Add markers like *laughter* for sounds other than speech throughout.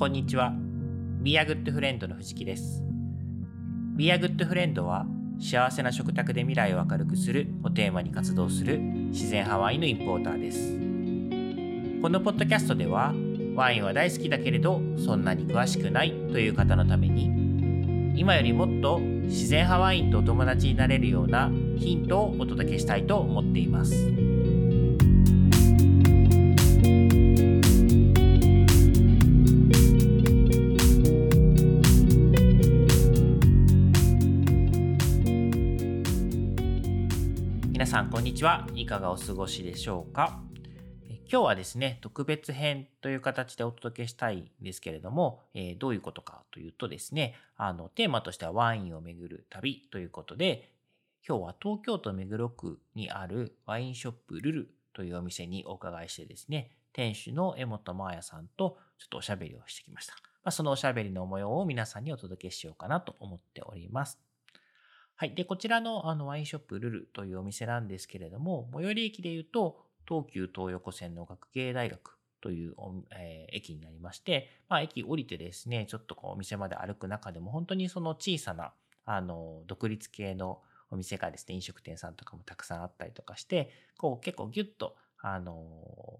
こんにちは。Be a Good Friend の藤木です。Be a Good Friend は幸せな食卓で未来を明るくするをテーマに活動する自然派ワインのインポーターです。このポッドキャストではワインは大好きだけれどそんなに詳しくないという方のために今よりもっと自然派ワインとお友達になれるようなヒントをお届けしたいと思っています。ちは。いかがお過ごしでしょうか？今日はですね特別編という形でお届けしたいんですけれども、えーどういうことかというとですねあのテーマとしてはワインを巡る旅ということで今日は東京都目黒区にあるワインショップルルというお店にお伺いしてですね店主の江本真彩さんとちょっとおしゃべりをしてきました、まあ、そのおしゃべりの模様を皆さんにお届けしようかなと思っております。はい。で、こちらのあのワインショップルルというお店なんですけれども、最寄り駅で言うと、東急東横線の学芸大学という、えー駅になりまして、まあ、駅降りてですね、ちょっとこうお店まで歩く中でも、本当にその小さな、あの、独立系のお店がですね、飲食店さんとかもたくさんあったりとかして、こう結構ギュッと、あの、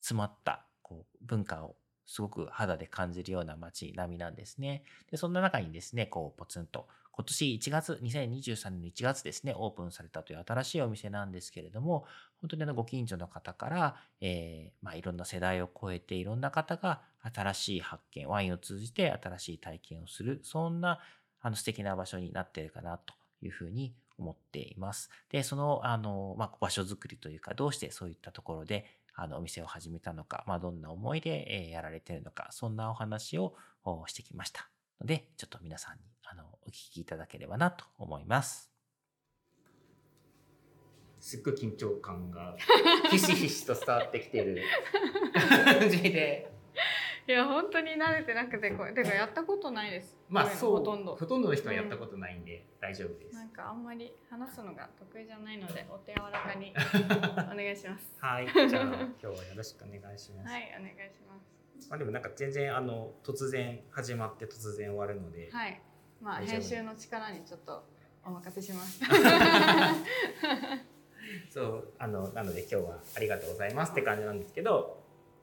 詰まったこう文化をすごく肌で感じるような街並みなんですね。で、そんな中にですね、こうポツンと今年1月、2023年の1月ですね、オープンされたという新しいお店なんですけれども、本当にあのご近所の方から、えーまあ、いろんな世代を超えていろんな方が新しい発見、ワインを通じて新しい体験をする、そんなあの素敵な場所になっているかなというふうに思っています。で、そのあの、まあ、場所づくりというか、どうしてそういったところであのお店を始めたのか、まあ、どんな思いで、やられているのか、そんなお話をしてきました。ので、ちょっと皆さんにあのお聞きいただければなと思います。すっごい緊張感が *laughs* ひしひしと伝わってきてる。感じで、いや本当に慣れてなくてこれてかやったことないです。まあそう。ほとんど。ほとんどの人はやったことないんで大丈夫です。なんかあんまり話すのが得意じゃないのでお手柔らかに *laughs* お願いします。はい、じゃあ *laughs* 今日はよろしくお願いします。はいお願いしますまあでもなんか全然あの突然始まって突然終わるので、はい。まあ編集の力にちょっとお任せします。*laughs* そうあのなので今日はありがとうございますって感じなんですけど、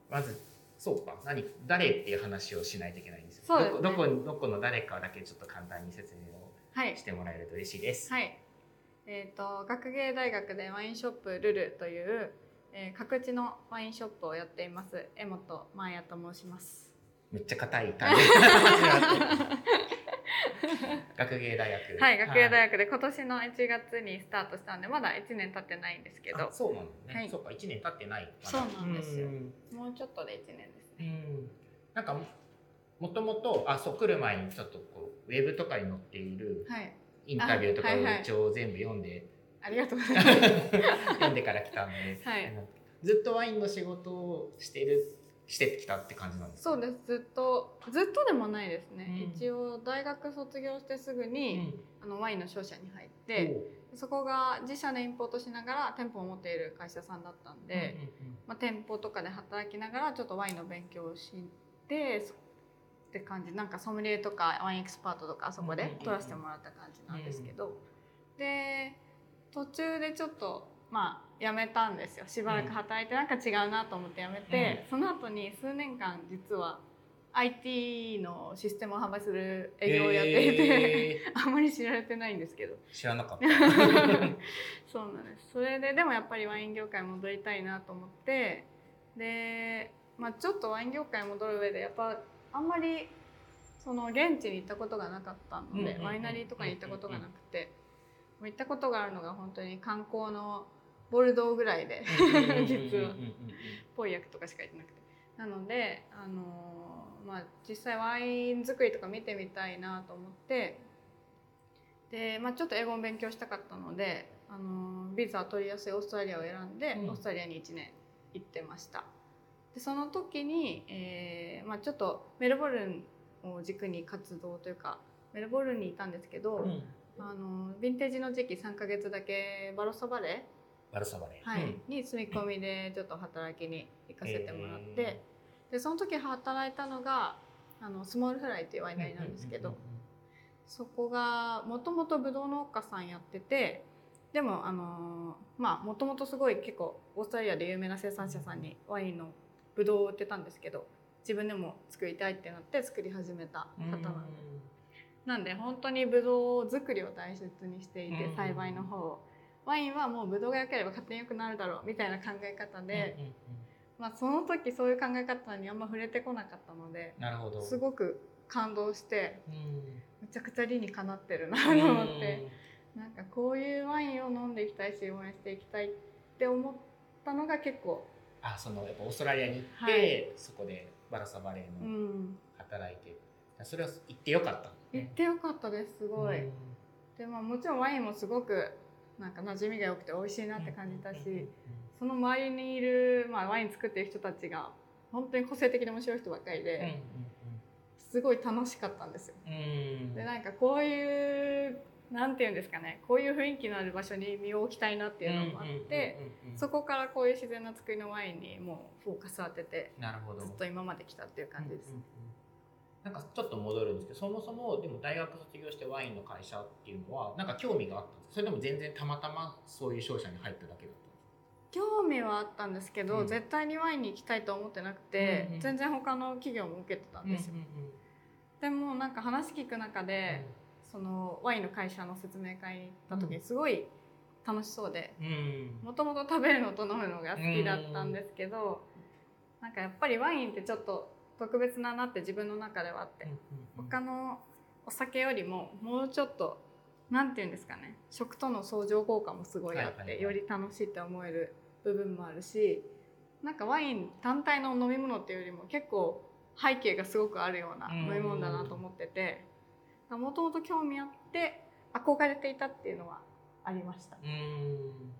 まずそうか。何誰っていう話をしないといけないんですよ。そうですね。どこどこの誰かだけちょっと簡単に説明をはい。してもらえると嬉しいです。はい。えっ、と学芸大学でワインショップルルという、えー各地のワインショップをやっています。江本真彩と申します。めっちゃ硬い感じ。*laughs* 学芸大学。はい学芸大学で今年の1月にスタートしたんでまだ1年経ってないんですけど。あそうなのね、はい。そうか一年経ってない。まだ。そうなんですよ。うん。もうちょっとで1年ですね。うん。なんかももともとあそう来る前にちょっとこうウェブとかに載っているはい。インタビューとかを一応全部読んで、ありがとうございます。読んでから来たんで、はい。ずっとワインの仕事をしてるしてきたって感じなんですか？そうです。ずっとずっとでもないですね、うん。一応大学卒業してすぐに、あのワインの商社に入って、でそこが自社でインポートしながら店舗を持っている会社さんだったんで、まあ、店舗とかで働きながらちょっとワインの勉強をしてそって感じ。なんかソムリエとかワインエキスパートとかあそこで取らせてもらった感じなんですけど、で途中でちょっとまあ辞めたんですよ。しばらく働いてなんか違うなと思って辞めて、その後に数年間実は IT のシステムを販売する営業をやっていて、え *laughs* あんまり知られてないんですけど。ー知らなかった。*laughs* そうなんです。それででもやっぱりワイン業界戻りたいなと思ってで、まあ、ちょっとワイン業界戻る上でやっぱあんまりその現地に行ったことがなかったのうんうんうんでワイナリーとかに行ったことがなくて。もう行ったことがあるのが本当に観光のボルドーぐらいで実はぽい役とかしか行ってなくてなので、あのーまあ、実際ワイン作りとか見てみたいなと思ってで、まあ、ちょっと英語も勉強したかったので、あのービザ取りやすいオーストラリアを選んで、うんオーストラリアに1年行ってましたでその時に、えーまあ、ちょっとメルボルンを軸に活動というかメルボルンにいたんですけど、うんあのヴィンテージの時期3ヶ月だけバロッサバレーバルサバレー。はい。うん。に住み込みでちょっと働きに行かせてもらって、でその時働いたのがあのスモールフライっていうワイナリーなんですけど、そこがもともとブドウ農家さんやっててでもあのまあもともとすごい結構オーストラリアで有名な生産者さんにワインのブドウを売ってたんですけど自分でも作りたいってなって作り始めた方なんで。なんで本当にブドウ作りを大切にしていて栽培の方ワインはもうブドウが良ければ勝手に良くなるだろうみたいな考え方で、まあ、その時そういう考え方にあんま触れてこなかったのでなるほど。すごく感動してめちゃくちゃ理にかなってるなと思ってなんかこういうワインを飲んでいきたいし応援していきたいって思ったのが結構あそのやっぱオーストラリアに行って、はい、そこでバラサバレーの働いて、うん、それは行ってよかった、ね、行ってよかったですすごい。でまあ、もちろんワインもすごくなんか馴染みが良くて美味しいなって感じたし、その周りにいる、まあ、ワイン作ってる人たちが本当に個性的で面白い人ばっかりで、すごい楽しかったんですよ。でなんかこういうなんていうんですかねこういう雰囲気のある場所に身を置きたいなっていうのもあってそこからこういう自然な作りのワインにもうフォーカス当ててずっと今まで来たっていう感じです、ね。なんかちょっと戻るんですけどそもそもでも大学卒業してワインの会社っていうのはなんか興味があったんですそれでも全然たまたまそういう商社に入っただけだった興味はあったんですけど、うん、絶対にワインに行きたいと思ってなくて、うんうん、全然他の企業も受けてたんですよ、うんうんうん、でもなんか話聞く中で、うん、そのワインの会社の説明会に行った時にすごい楽しそうでもともと食べるのと飲むのが好きだったんですけど、うん、なんかやっぱりワインってちょっと特別だなって自分の中ではあって、他のお酒よりももうちょっと何て言うんですかね。食との相乗効果もすごいあって、より楽しいって思える部分もあるしなんかワイン単体の飲み物っていうよりも結構背景がすごくあるような飲み物だなと思ってて。もともと興味あって憧れていたっていうのはありました。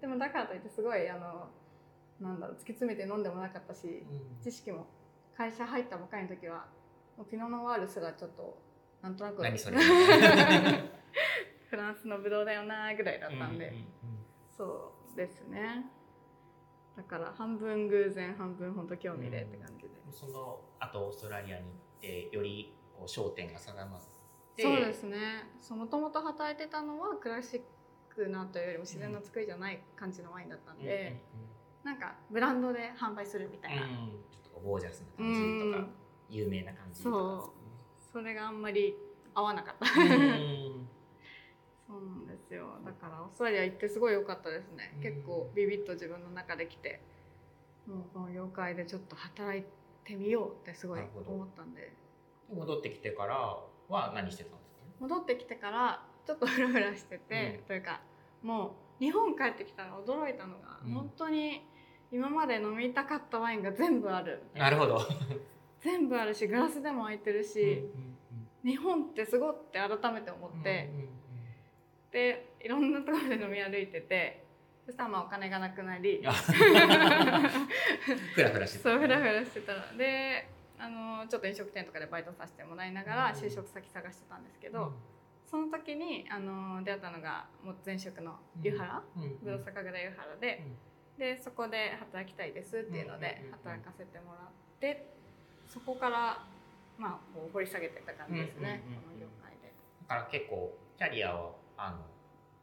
でもだからといってすごいあのなんだろう突き詰めて飲んでもなかったし知識も会社入ったばかりの時はピノノワールすらちょっとなんとなく何それ。*laughs* フランスのブドウだよなぐらいだったんで、うんうんうん、そうですね。だから半分偶然半分本当興味でって感じで、うん、そのあとオーストラリアに行ってよりこう焦点が定まって。そうですね。もともと働いてたのはクラシックなというよりも自然な作りじゃない感じのワインだったんで、うんうんうん、なんかブランドで販売するみたいな、うん、ゴージャスな感じとか、有名な感じとか、そう。それがあんまり合わなかった。*laughs* そうなんですよ。だからオーストラリア行ってすごい良かったですね。結構ビビッと自分の中で来てもうこの業界でちょっと働いてみようってすごい思ったんで。戻ってきてからは何してたんですか？戻ってきてからちょっとフラフラしてて、うん、というかもう日本帰ってきたら驚いたのが、うん、本当に今まで飲みたかったワインが全部ある。なるほど。全部あるしグラスでも空いてるし、うんうんうん、日本ってすごって改めて思って、うんうんうん、でいろんなところで飲み歩いててそしたらまあお金がなくなり。フラフラしてた。そうフラフラしてたらであのちょっと飲食店とかでバイトさせてもらいながら就職先探してたんですけど、うん、その時にあの出会ったのがもう前職の湯原、うん、ブド酒蔵湯原で。うんでそこで働きたいですっていうので働かせてもらってそこからまあこう掘り下げてた感じですね、この業界で。だから結構キャリアをあの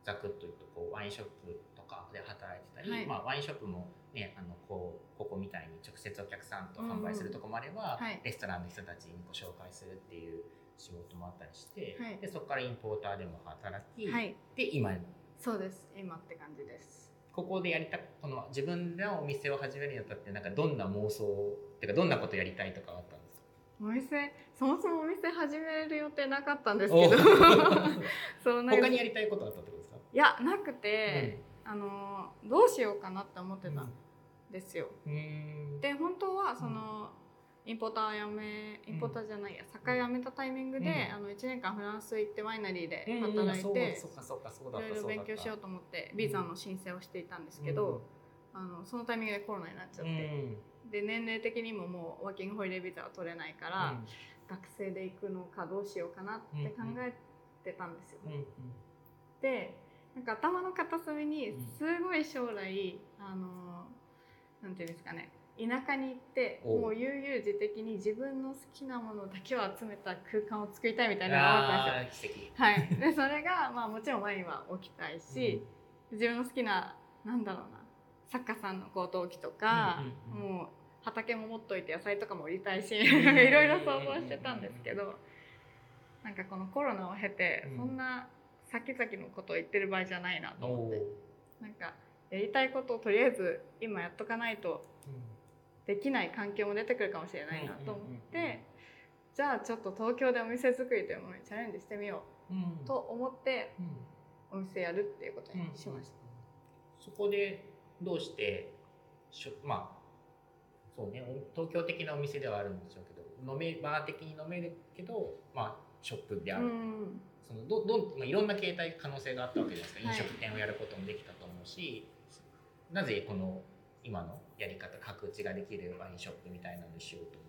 ざくっと言うとこうワインショップとかで働いてたり、はい、まあ、ワインショップも、ね、あのこうここみたいに直接お客さんと販売するとこもあれば、うんはい、レストランの人たちにご紹介するっていう仕事もあったりして、はい、でそこからインポーターでも働き、で今そうです。今って感じです。ここでやりたこの自分のお店を始めるにあたってなんかどんな妄想っていうかどんなことやりたいとかあったんですか？お店そもそもお店始める予定なかったんですけど。*laughs* そう他にやりたいことあったってことですか？いやなくて、うん、あのどうしようかなって思ってたんですよ。うん、で本当はその、インポーター辞めインポーターじゃないや酒屋辞めたタイミングで、うん、あの1年間フランス行ってワイナリーで働いて、いろいろ勉強しようと思ってビザの申請をしていたんですけど、あのそのタイミングでコロナになっちゃって、で年齢的にももうワーキングホリデービザは取れないから、学生で行くのかどうしようかなって考えてたんですよ。でなんか頭の片隅にすごい将来あのなんていうんですかね田舎に行っておもう悠々自適に自分の好きなものだけを集めた空間を作りたいみたいなのがあったんですよ。はい、でそれが、まあ、もちろんワインは置きたいし、自分の好きななんだろうな作家さんのこう陶器とか、うんうんもう畑も持っといて野菜とかも売りたいしん。いろいろ想像してたんですけどなんかこのコロナを経て、うん。そんな先々のことを言ってる場合じゃないなと思って。なんかやりたいことをとりあえず今やっとかないとできない環境も出てくるかもしれないなと思って、じゃあちょっと東京でお店作りというものにチャレンジしてみようと思ってうん。お店やるっていうことにしました。そこでどうしてしょまあそうねお東京的なお店ではあるんでしょうけど飲めバー的に飲めるけどまあショップである、うん。そのどどんまあいろんな形態可能性があったわけじゃないですか、はい。飲食店をやることもできたと思うしなぜこの今のやり方角打ちができるワインショップみたいなのにしようと思っ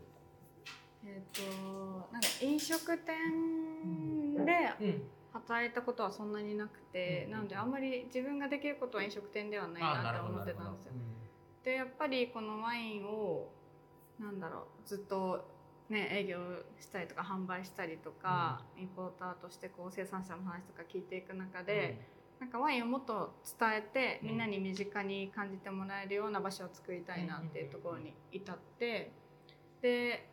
えっ、となん。か飲食店でたうん。働いたことはそんなになくて、うん。なのであんまり自分ができることは飲食店ではないなって思ってたんですよ。でやっぱりこのワインをなんだろうずっとね営業したりとか販売したりとか、インポーターとしてこう生産者の話とか聞いていく中で、なんかワインをもっと伝えてうん。みんなに身近に感じてもらえるような場所を作りたいなっていうところに至って。で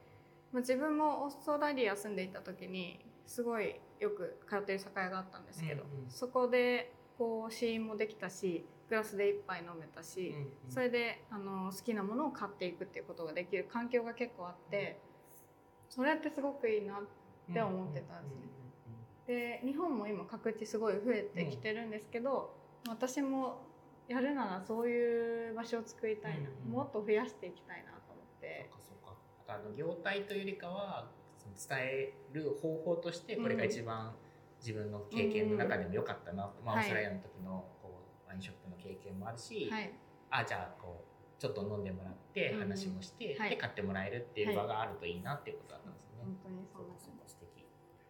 まあ自分もオーストラリア住んでいた時にすごいよく通ってる酒屋があったんですけど、そこでこう試飲もできたしグラスで一杯飲めたし、それであの好きなものを買っていくっていうことができる環境が結構あってそれってすごくいいなって思ってたんですね。で日本も今各地すごい増えてきてるんですけど、私もやるならそういう場所を作りたいな、うんうんもっと増やしていきたいなと思って。そうかそうか。あとあの業態というよりかはその伝える方法としてこれが一番自分の経験の中でも良かったな、まあ、オはい。ーストラリアの時のこうワインショップの経験もあるし、はい。あじゃあこうちょっと飲んでもらってうんうん。話もして、はい。で買ってもらえるっていう場があるといいなっていうことだったんですよね。本当にそうか素敵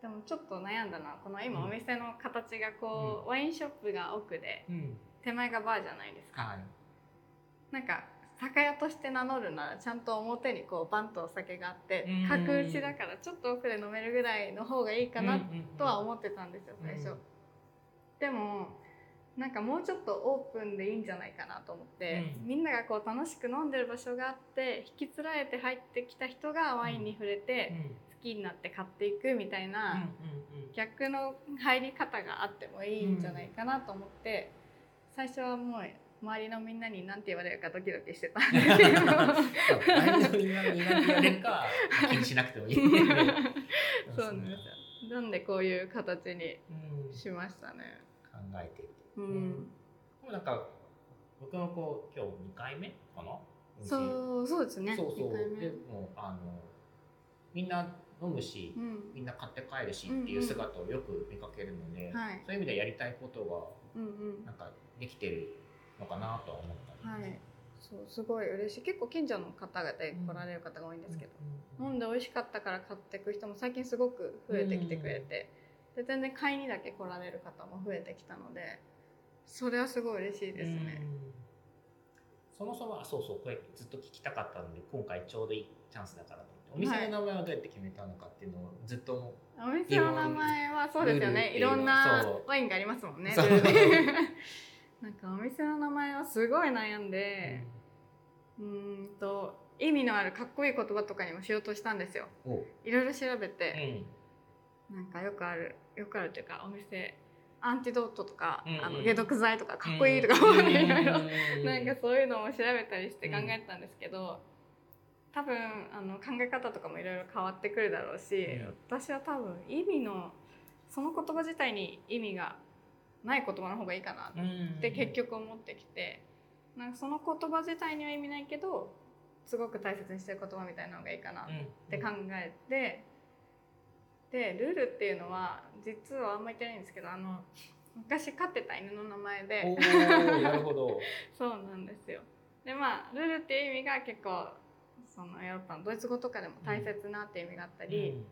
でもちょっと悩んだのはこの今うん。お店の形がこう、ワインショップが奥でうん。手前がバーじゃないですか。はい。なんか酒屋として名乗るならちゃんと表にこうバンとお酒があってうん角打ちだからちょっと奥で飲めるぐらいの方がいいかなとは思ってたんですよ最初、うんでもなんかもうちょっとオープンでいいんじゃないかなと思って、うん。みんながこう楽しく飲んでる場所があって引きつられて入ってきた人がワインに触れて好きになって買っていくみたいな、逆の入り方があってもいいんじゃないかなと思って、最初はもう周りのみんなに何て言われるかドキドキしてたんですけど。何のみんなに何て言われるか気にしなくてもいい。*laughs* そうなんですよ。なんでこういう形にうんしましたね。考えていく。うん、でもなんか僕もこう今日2回目かな？そうそうですね。そうそう。二回目。でもあのみんな飲むし、うん。みんな買って帰るしっていう姿をよく見かけるので、はい。そういう意味でやりたいことうんうん。がなんかできてるのかなとは思ったり、はい。そうすごい嬉しい。結構近所の方々で来られる方が多いんですけど、飲んで美味しかったから買っていく人も最近すごく増えてきてくれて、で全然買いにだけ来られる方も増えてきたのでそれはすごい嬉しいですね。うん。そもそもあそうそうこれずっと聞きたかったので今回ちょうどいいチャンスだからとお店の名前はどうやって決めたのかっていうのをずっと思お店の名前はそうですよね。いろんなワインがありますもんね。*laughs* なんかお店の名前はすごい悩んでうーんと意味のあるかっこいい言葉とかにもしようとしたんですよ。おいろいろ調べうて、ん。なんかよくあるよくあるというかお店アンティドートとか、うんうん。あの解毒剤とかかっこいいとか、うん。いろいろ。うん。なんかそういうのも調べたりして考えたんですけど、多分あの考え方とかもいろいろ変わってくるだろうし、うん私は多分意味のその言葉自体に意味がない言葉の方がいいかなって結局思ってきて、なんかその言葉自体には意味ないけどすごく大切にしてる言葉みたいなのがいいかなっって考えて、でルルっていうのは実はあんま言ってないんですけどあの昔飼ってた犬の名前で。なるほど *laughs* そうなんですよ。でまあルルっていう意味が結構そのヨーロッパのドイツ語とかでも大切なっていう意味があったり、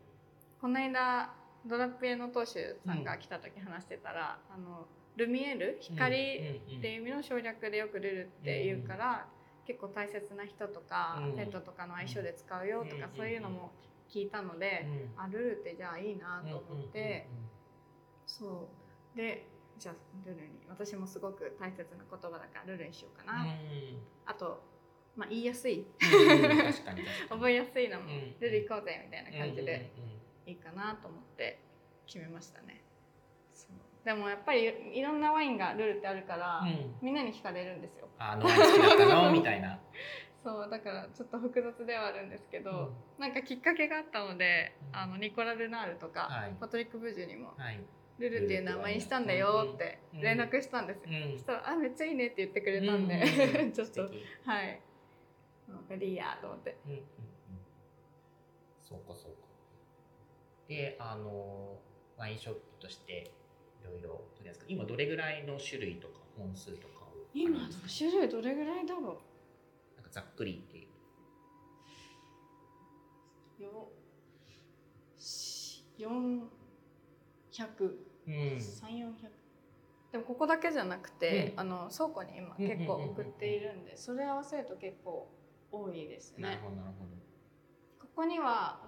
この間ドラピエの当主さんが来た時話してたら、あのルミエール光っていう意味の省略でよくルルって言うから、結構大切な人とか、うん。ペットとかの相性で使うよとか、うんそういうのも聞いたので、あルルってじゃあいいなと思って、そう。でじゃあルルに私もすごく大切な言葉だからルルにしようかな、あと、まあ、言いやすい。覚えやすいのも、うんルル行こうぜみたいな感じでうんうんうん。いいかなと思って決めましたね。でもやっぱりいろんなワインがルルってあるから、うん。みんなに聞かれるんですよ。あの好きだったの？みたいな。*laughs* そうだからちょっと複雑ではあるんですけど、なんかきっかけがあったので、うん。あのニコラ・ルナールとか、はい。パトリック・ブジュにもはい。「ルルっていう名前にしたんだよ」ってうん連絡したんですよ、うん。そしたら「あめっちゃいいね」って言ってくれたんで、うん *laughs* ちょっとはいなんかいいやと思ってうんうんうん。そうかそうか。で、あのワインショップとしていろいろ取り扱う。今どれぐらいの種類とか本数とかを今種類どれぐらいだろなんかざっくりっていう。うよし400うん3400でもここだけじゃなくて、うんあの倉庫に今うんうんうんうん結構送っているんでそれ合わせると結構多いですねなるほどなるほど。ここには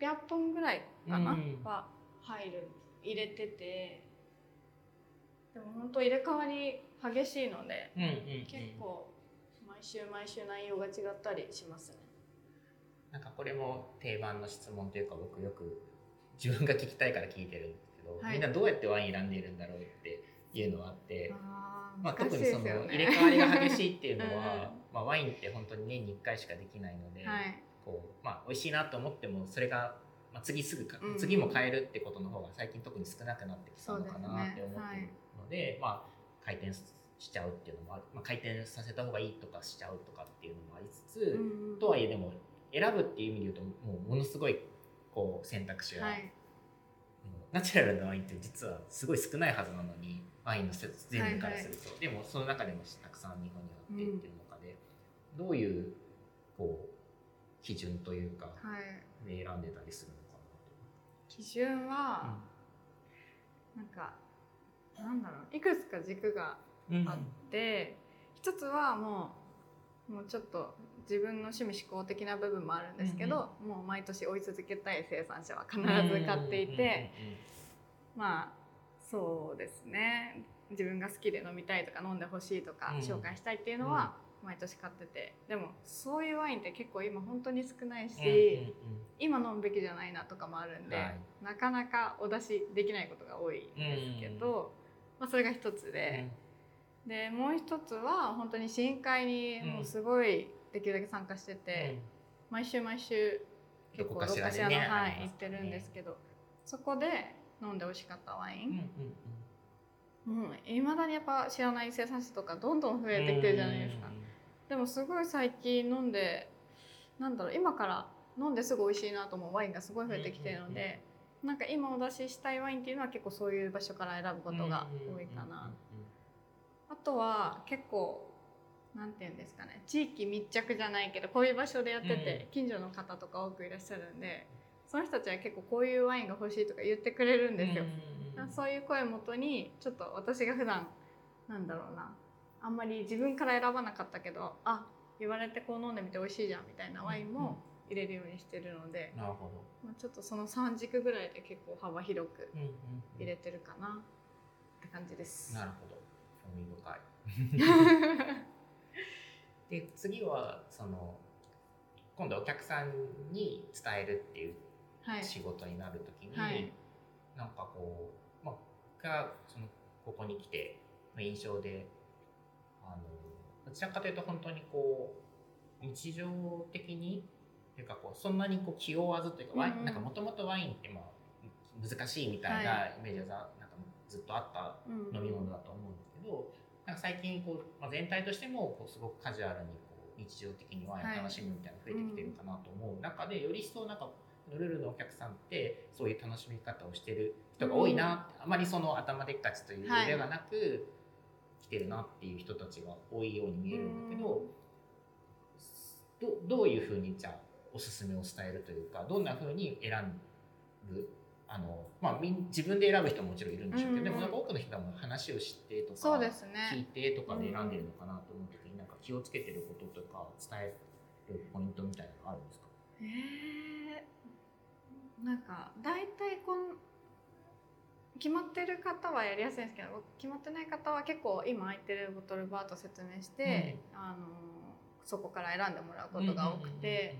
600本ぐらいかな、うんは入る入れててでも本当入れ替わり激しいのでうんうんうん。結構毎週毎週内容が違ったりしますね。なんかこれも定番の質問というか僕よく自分が聞きたいから聞いてるんですけど、はいみんなどうやってワイン選んでいるんだろうっていうのはあって、まあ、難特にその入れ替わりが激しいっていうの *laughs* うんはまあ、ワインって本当に年に1回しかできないので、はい。こうまあ、美味しいなと思ってもそれが、まあ、次すぐかうん次も買えるってことの方が最近特に少なくなってきたのかなって思ってるのでまあ、回転しちゃうっていうのもある、まあ、回転させた方がいいとかしちゃうとかっていうのもありつつ、うんうんとはいえでも選ぶっていう意味で言うともうものすごいこう選択肢が、はい。ナチュラルなワインって実はすごい少ないはずなのにワインのせ全部からすると、でもその中でもたくさん日本にあってっていう中で、どういうこう基準というかはい。で選んでたりするのか基準なは、なんかなんだろう。いくつか軸がと。うんあって、一つはもうもうちょっと自分の趣味思考的な部分もあるんですけど、もう毎年追い続けたい生産者は必ず買っていて、まあそうですね。自分が好きで飲みたいとか飲んでほしいとかうん紹介したいっていうのは毎年買ってて。でもそういうワインって結構今本当に少ないし、今飲むべきじゃないなとかもあるんで、はい。なかなかお出しできないことが多いんですけど、まあ、それが一つで。でもう一つは本当に試飲会にもうすごいできるだけ参加してて、毎週毎週結構どっかしらの、ね。はい、行ってるんですけどそこで飲んで美味しかったワイうんうんういまだにやっぱ知らない生産者とかどんどん増えてきてるじゃないですか、でもすごい最近飲んでなんだろう今から飲んですぐ美味しいなと思うワインがすごい増えてきてるので、なんか今お出ししたいワインっていうのは結構そういう場所から選ぶことが多いかな、あとは結構なんていうんですかね地域密着じゃないけどこういう場所でやってて、近所の方とか多くいらっしゃるんでその人たちは結構こういうワインが欲しいとか言ってくれるんですよ。そういう声をもとにちょっと私が普段なんだろうなあんまり自分から選ばなかったけどあ言われてこう飲んでみて美味しいじゃんみたいなワインも入れるようにしてるので、なるほど。まあ、ちょっとその3軸ぐらいで結構幅広く入れてるかなって感じです。なるほど。興味深い。*laughs* で次はその今度お客さんに伝えるっていうはい、仕事になるときに、はいなんかこう、まあ、僕がそのここに来ての印象であのどちらかというと本当にこう日常的にというかこうそんなにこう気負わずというか、ワインうんなんかもともとワインってまあ難しいみたいなイメージがなんかずっとあったうん飲み物だと思うんですけど、なんか最近こう、まあ、全体としてもこうすごくカジュアルにこう日常的にワインを楽しむみたいなのが増えてきてるかなと思う中で、より一層なんかルルルのお客さんってそういう楽しみ方をしてる人が多いなって、あまりその頭でっかちというのではなく、来てるなっていう人たちが多いように見えるんだけど、どどういうふうにじゃあおすすめを伝えるというかどんなふうに選ぶ？あのまあ、みん自分で選ぶ人ももちろんいるんでしょうけど、うん、でもなんか多くの人は話を知ってとかね、聞いてとかで選んでるのかなと思う時に、なんか気をつけてることとか伝えるポイントみたいなのあるんですか？えー、なんか大体こん決まってる方はやりやすいんですけど決まってない方は結構今空いてるボトルバーと説明して、うん、あのそこから選んでもらうことが多くて。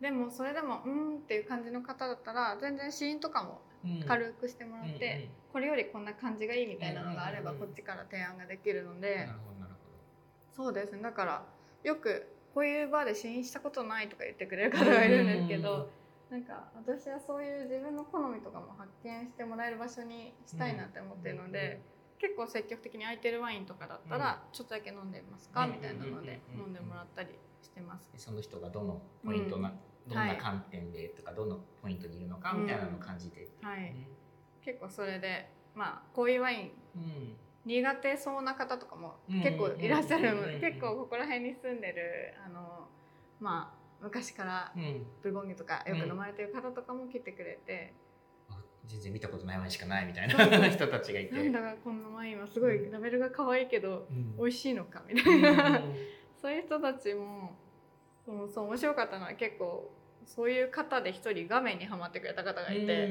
でもそれでもうんっていう感じの方だったら全然試飲とかも軽くしてもらって、これよりこんな感じがいいみたいなのがあればこっちから提案ができるので、そうですね。だからよくこういうバーで試飲したことないとか言ってくれる方がいるんですけど、なんか私はそういう自分の好みとかも発見してもらえる場所にしたいなって思ってるので、結構積極的に空いてるワインとかだったら、ちょっとだけ飲んでみますかみたいなので飲んでもらったりしてます。その人がどのポイントな、どんな観点でとか、どのポイントにいるのかみたいなのを感じて、はい、結構それでまあこういうワイン、苦手そうな方とかも結構いらっしゃる。結構ここら辺に住んでるあのまあ昔からブルゴンニュとかよく飲まれてる方とかも来てくれて。全然見たことないワインしかないみたいな人たちがいて。なんだかこんなワインはすごいラベルが可愛いけど、うん、美味しいのかみたいな、うん、そういう人たちもそう面白かったのは結構そういう方で一人画面にはまってくれた方がいて、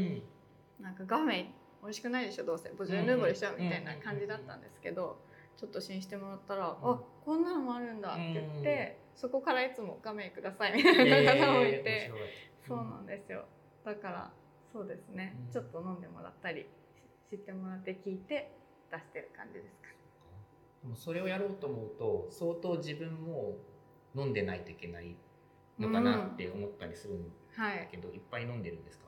うん、なんか画面美味しくないでしょどうせ。ボジュヌーボーでしょみたいな感じだったんですけど、ちょっと試飲してもらったら「うん、あこんなのもあるんだ」って言って、そこからいつも画面ください。みたい *laughs* な方もいて、えー、そうなんですよ。だからそうですね、ちょっと飲んでもらったり知ってもらって聞いて出してる感じですか。でもそれをやろうと思うと相当自分も飲んでないといけないのかなって思ったりするんだけど、うん。はい、いっぱい飲んでるんですか？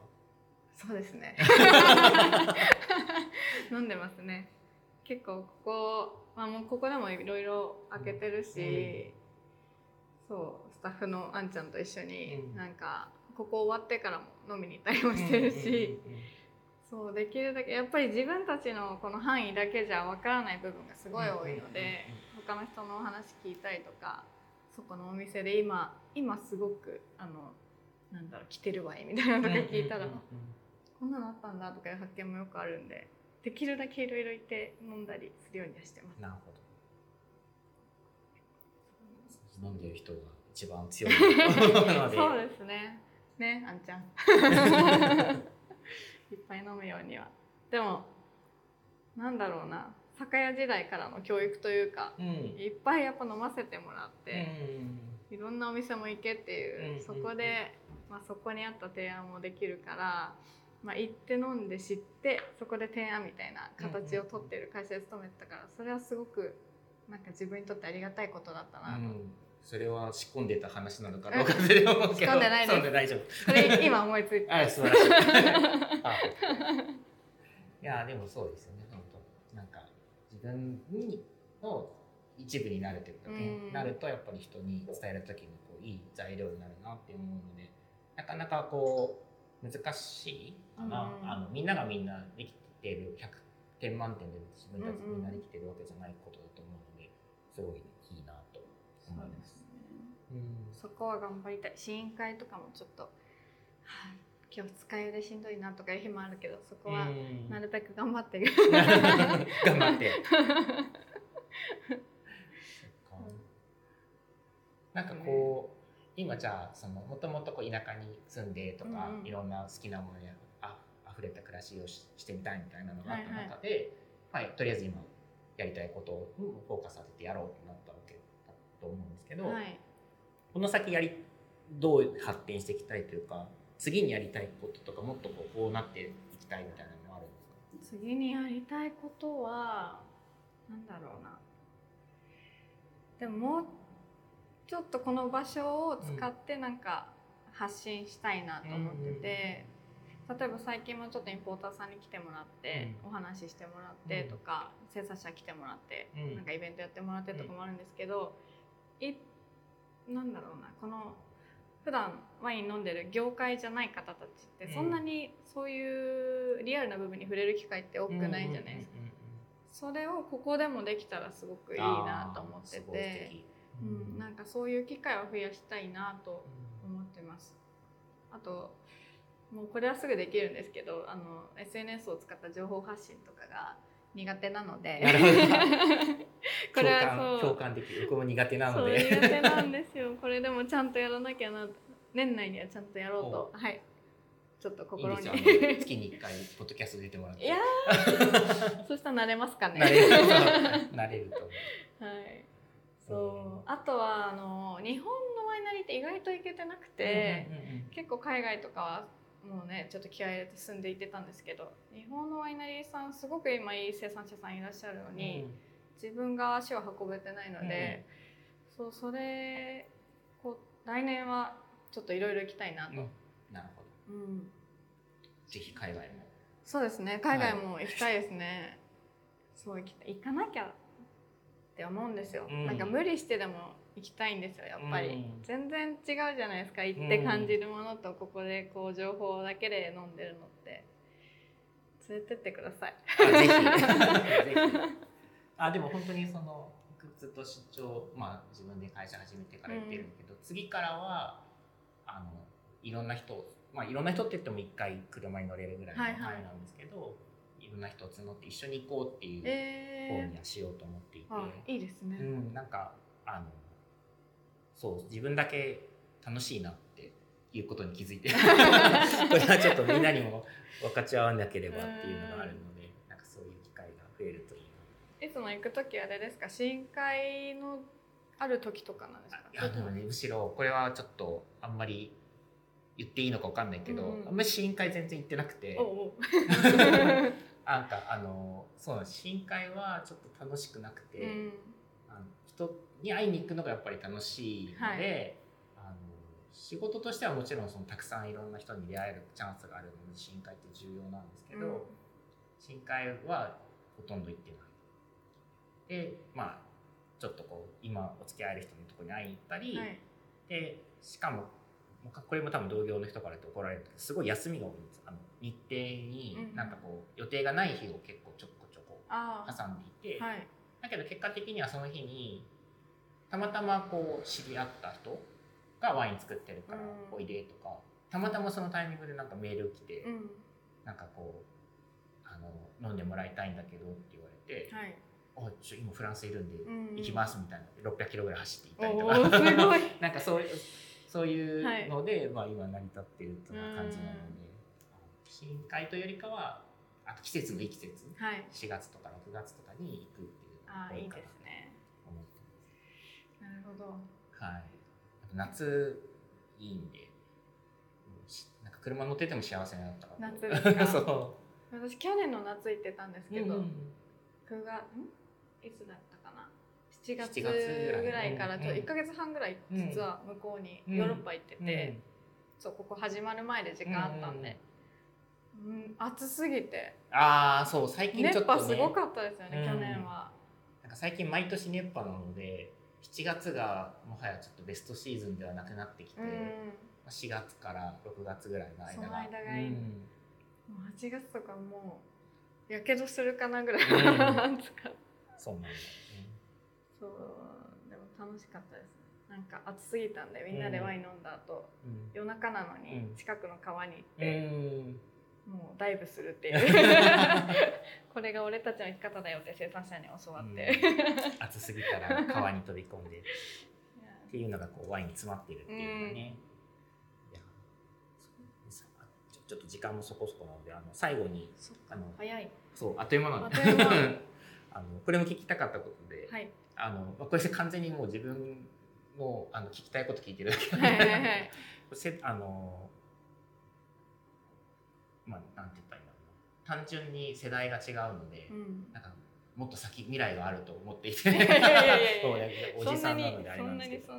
そうですね。*laughs* 飲んでますね。結構ここ、まあ、もうここでもいろいろ開けてるし、うん、そうスタッフのあんちゃんと一緒になんか、ここ終わってからも飲みに行ったりもしてるし、そうできるだけやっぱり自分たちのこの範囲だけじゃわからない部分がすごい多いので、他の人のお話聞いたりとかそこのお店で今今すごくあのなんだろう着てるわいみたいなのとか聞いたら、こんなのあったんだとかいう発見もよくあるんでできるだけいろいろいて飲んだりするようにはしてます。飲んでる人が一番強い。*laughs* そうですね。ねあんちゃん。*laughs* いっぱい飲むようには。でもなんだろうな。酒屋時代からの教育というか、うん、いっぱいやっぱ飲ませてもらって、うん、いろんなお店も行けっていう、うん、そこで、まあ、そこにあった提案もできるから、まあ、行って飲んで知ってそこで提案みたいな形をとってる会社で勤めてたからそれはすごくなんか自分にとってありがたいことだったなと。それは仕込んでた話なのかどうかで思うけど。仕込んでないです。で大丈夫。それ今思いついて。あ、素晴らしい。いやでもそうですよね。本当なんか自分にの一部になるというか、ね、なるとやっぱり人に伝える時にこういい材料になるなって思うのでなかなかこう難しいかな、あのみんながみんなできてる100点満点で自分たちみんなできてるわけじゃないことだと思うのですごいいそこは頑張りたい。試飲会とかもちょっと、はあ、今日使い腕しんどいなとかいう日もあるけどそこはなるべく頑張って。る *laughs* 頑張って。*laughs* なんかこう、今じゃあそのもともと田舎に住んでとか、うん、いろんな好きなものやあ溢れた暮らしをししてみたいみたいなのがあった中で、はい、はい、とりあえず今やりたいことをフォーカスさせてやろうってなったわけだと思うんですけど、はい、この先やりどう発展していきたいというか次にやりたいこととかもっとこうこうなっていきたいみたいなのはあるんですか？次にやりたいことはなんだろうな。でももうちょっとこの場所を使ってなんか発信したいなと思ってて、うん、例えば最近もちょっとインポーターさんに来てもらって、お話ししてもらってとか、生産者来てもらって、なんかイベントやってもらってとかもあるんですけど、いなんだろうなこの普段ワイン飲んでる業界じゃない方たちってそんなにそういうリアルな部分に触れる機会って多くないじゃないですか。それをここでもできたらすごくいいなと思ってて、うん、なんかそういう機会を増やしたいなと思ってます。あともうこれはすぐできるんですけどあの SNS を使った情報発信とかが苦手なので。なるほど。*laughs* これは共感そう。共感できる。僕も苦手なので。苦手なんですよ。これでもちゃんとやらなきゃな年内にはちゃんとやろうと。はい。ちょっといい心にですよ。あの月に1回ポッドキャスト出てもらって。いやー。*laughs* そしたら慣れますかね。なれる。なれるとはい。そう。あとはあの日本のワイナリーって意外と行けてなくて、結構海外とかはもうねちょっと気合い入れて住んでいってたんですけど日本のワイナリーさんすごく今いい生産者さんいらっしゃるのに、自分が足を運べてないので、そうそれこう来年はちょっといろいろ行きたいなと、うん。なるほど。うん。ぜひ海外も。そうですね。海外も行きたいですね、そう行きたい。行かなきゃって思うんですよ、うん。なんか無理してでも行きたいんですよやっぱり、うん。全然違うじゃないですか行って感じるものとここでこう情報だけで飲んでるのって。連れてってください。あ *laughs* でも本当にそのずっと出張まあ自分で会社始めてから言ってるんだけど、次からはあのいろんな人まあいろんな人って言っても一回車に乗れるぐらいのはいはい。範囲なんですけど、いろんな人を募って一緒に行こうっていう方えにはしようと思っていて、ー、あいいですね、うん、なんかあのそう自分だけ楽しいなっていうことに気づいて。*laughs* これはちょっとみんなにも分かち合わなければっていうのがあるので、なんかそういう機会が増えるといいいつも行く時あれですか？深海のある時とかなんですか？な。いやでもねむしろこれはちょっとあんまり言っていいのか分かんないけど、うん。うんあんまり深海全然行ってなくて。*laughs* *laughs* なんかあのそう深海はちょっと楽しくなくて。うん。あの人に会いに行くのがやっぱり楽しいので、はい。あの仕事としてはもちろんそのたくさんいろんな人に出会えるチャンスがあるので深海って重要なんですけど、うん。深海はほとんど行ってない。でまあちょっとこう今お付き合いある人のところに会いに行ったり、はい。でしかもこれも多分同業の人から言って怒られる。けどすごい休みが多いんですあの日程にうんなんかこう予定がない日を結構ちょこちょこあ挟んでいて。あはい。だけど結果的にはその日にたまたまこう知り合った人がワイン作ってるからうん。おいでとか、たまたまそのタイミングでなんかメール来て、うん。なんかこうあの飲んでもらいたいんだけどって言われてはい「あちょ今フランスいるんでうん。行きます」みたいな。600キロぐらい走って行ったりおとおかなんかそういうそういうので、まあ、今成り立ってるっていう感じなので、深海というよりかはあと季節のいい季節。はい。4月とか6月とかに行くっていうのが多いかな。ですね思ってます。ほど。はい。夏いいんで、なんか車乗ってても幸せになったから。夏 *laughs* ですか？そ私去年の夏行ってたんですう。けど、うん9月ん？いつだったかな？7月7月ぐらいからちょっとうん。1か月半ぐらい実は向こうにうん。ヨーロッパ行ってうん。て、そうここ始まる前で時間あったんで、うん暑すぎて。ああ、そう、最近ち熱ょっと、ね。波すごかったですよね、うん。去年は。なんか最近毎年熱波なので、7月がもはやちょっとベストシーズンではなくなってきて、うん、も4月から6月ぐらいの間が。間がいいうんう8月とかもうやけどするかなぐらいうん暑か。そうなんだよね。そうでも楽しかったですね。なんか暑すぎたんでみんなでワイン飲んだ後、うん夜中なのにうん近くの川に行っうて、ん。もうダイブするっていう。*laughs* これが俺たちの生き方だよって生産者に教わって、うん。暑すぎたら川に飛び込んで。*laughs* っていうのがこうワインに詰まっているっていうのがね。いやそうさちょっと時間もそこそこなのであの最後にあの早い。そうあっという間なんで *laughs* あのこれも聞きたかったことで、はい。あのまあこれ完全にもう自分のあの聞きたいこと聞いてるだけはいはいはなんでい。せあのまあなんて言ったらいいんだろう。な単純に世代が違うので、うん。なんかもっと先未来があると思っていて。*laughs* おじさんなのであれそなんんですけど。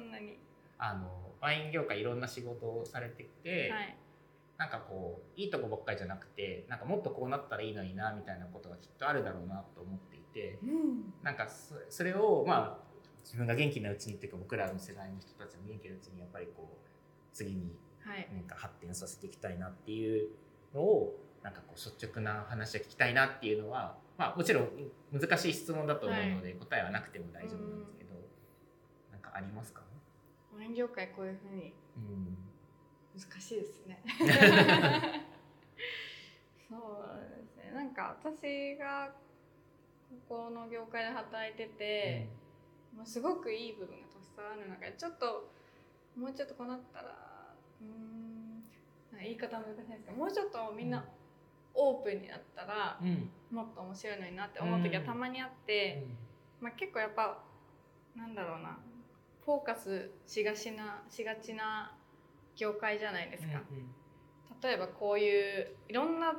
あのワイン業界いろんな仕事をされてて、はい。なんかこういいとこばっかりじゃなくてなんかもっとこうなったらいいのになみたいなことがきっとあるだろうなと思っていて。うん。なんかそそれをまあ自分が元気なうちにっていうか僕らの世代の人たちの元気なうちにやっぱりこう次にはい。なんか発展させていきたいなっていうのをなんかこう率直な話を聞きたいなっていうのは、まあ、もちろん難しい質問だと思うので、答えはなくても大丈夫なんですけど、なんかありますか、ワイン業界こういうふうにうん。難しいですね。*laughs* そうですね。なんか私がここの業界で働いてて、もうすごくいい部分がたくさんある中でちょっともうちょっとこうなったらうん言い方難しいですけどもうちょっとみんなオープンになったら、うん。もっと面白いのになって思う時はたまにあって、まあ、結構やっぱなんだろうなフォーカスしがちなしがちな業界じゃないですか。例えばこういういろんな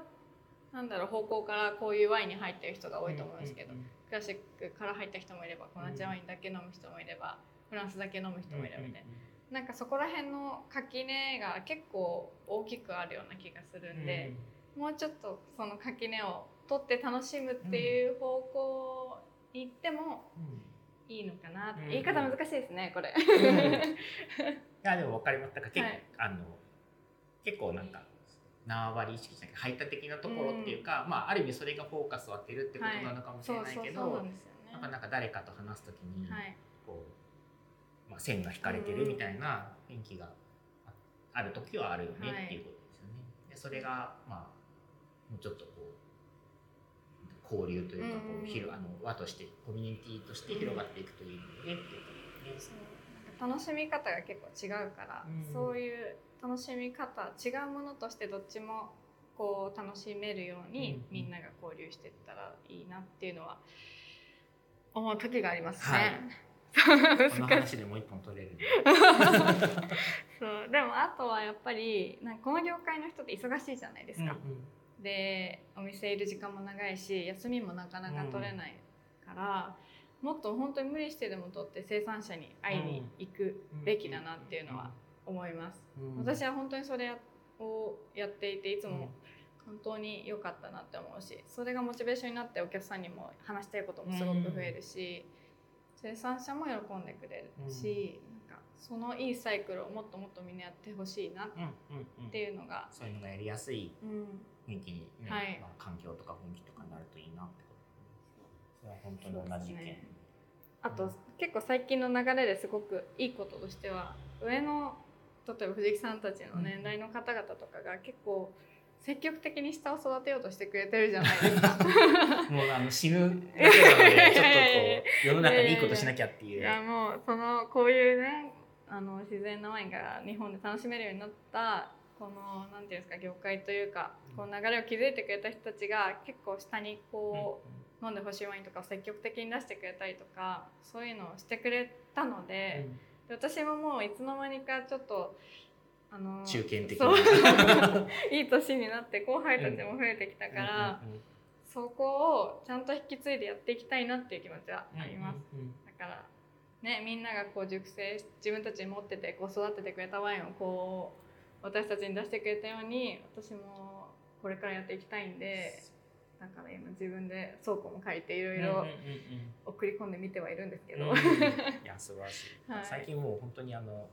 なんだろう方向からこういうワインに入ってる人が多いと思うんですけど、クラシックから入った人もいればコナチワインだけ飲む人もいればフランスだけ飲む人もいればみたいな、なんかそこら辺の垣根が結構大きくあるような気がするんで、もうちょっとその垣根を取って楽しむっていう方向に行ってもいいのかなって、うん。言い方難しいですねこれ。いやでも分かります。だから結構、はい。あの結構なんか縄張り意識じゃなくて排他的なところっていうか、まあある意味それがフォーカスを当てるってことなのかもしれないけど、なんか誰かと話すときに、はい。こう、まあ、線が引かれてるみたいな雰囲気があある時はあるよねはい。っていうことですよね。でそれがまあもうちょっとこう交流というかこう広あの輪としてコミュニティとして広がっていくといいのでっていうことですね。楽しみ方が結構違うから、うん。そういう楽しみ方違うものとしてどっちもこう楽しめるように、うん。みんなが交流していったらいいなっていうのは思う時がありますはい。ね。この難しい。話でもう一本取れる。*laughs* そうでもあとはやっぱりなんかこの業界の人って忙しいじゃないですか。うんでお店いる時間も長いし休みもなかなか取れないから、もっと本当に無理してでも取って生産者に会いに行くべきだなっていうのは思います。うん。私は本当にそれをやっていていつも本当に良かったなって思うしそれがモチベーションになってお客さんにも話したいこともすごく増えるし、生産者も喜んでくれるし、なんかそのいいサイクルをもっともっとみんなやってほしいなっうんうんうんていうのが、そういうのがやりやすいうん、雰囲気に、ねはい。まあ、環境とか雰囲気とかになるといいなってこと。それは本当に同じ意見、そうですね。あと結構最近の流れですごくいいこととしては上の例えば藤木さんたちの年代の方々とかが結構積極的に下を育てようとしてくれてるじゃないですか。*laughs* もうあの死ぬだけなのでちょっとこう世の中にいいことしなきゃっていう。いやもうそのこういうねあの自然なワインが日本で楽しめるようになったこのなんていうんですか業界というかこの流れを築いてくれた人たちが結構下にこう、飲んでほしいワインとかを積極的に出してくれたりとかそういうのをしてくれたので,、で私ももういつの間にかちょっとあの中堅的 *laughs* いい年になって後輩たちも増えてきたから、そこをちゃんと引き継いでやっていきたいなっていう気持ちはあります。だからねみんながこう熟成し自分たちに持っててこう育ててくれたワインをこう私たちに出してくれたように私もこれからやっていきたいんでだから今自分で倉庫も借りていろいろ送り込んでみてはいるんですけど、うん *laughs* いや素晴らしい、はい。最近もう本当にあの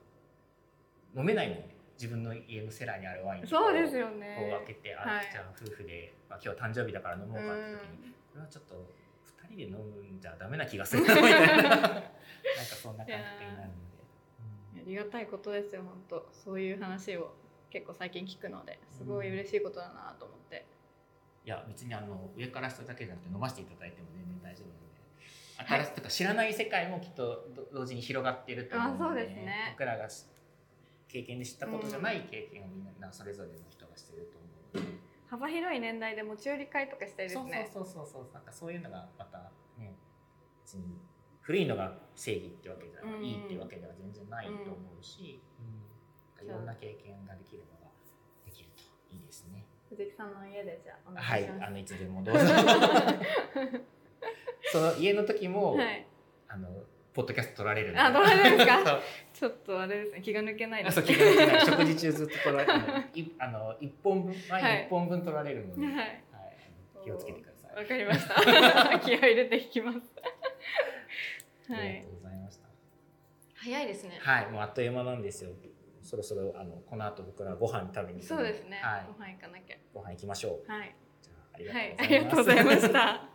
飲めないもん。ね自分の家のセラーにあるワインそうですよよね。こう開けて、あはいじゃあ夫婦で、まあ、今日誕生日だから飲もうかって時に、うんこれはちょっと2人で飲むんじゃダメな気がするなみたいな。*laughs* なんかそんな感覚になるので、ありがたいことですよ本当。そういう話を結構最近聞くのですごい嬉しいことだなと思って、いや別にあの上から下だけじゃなくて飲ませていただいても全然大丈夫なので。新しいとか知らない世界もきっとど同時に広がっていると思うのであそうですね。僕らがし経験で知ったことじゃない経験をみんなそれぞれの人がしてると思うので、幅広い年代で持ち寄り会とかしたいですそうねそうそうそうそう。なんかそういうのがまたね別に古いのが正義ってわけじゃない、うんいいってわけでは全然ないと思うし、うん。いろんな経験ができるのができるといいですね。藤木さんの家でじゃあはい。あのいつでもどうぞ。*laughs* その家の時も、はい。あのポッドキャスト撮られるあ撮られるんですか？*laughs* ちょっとあれですね気が抜けないです。あそう気が抜けない。食事中ずっと撮られるい *laughs* あの一本分ワイン一本分取られるので、はい。はい。気をつけてください。わかりました。*laughs* 気合い入れていきます。はい。ありがとうございました。早いですね。はい、もうあっという間なんですよ。そろそろあのこの後僕らご飯食べにそうですね、はい。ご、飯行かなきゃ。ご飯行きましょう。はい。じゃあありがとうございま。した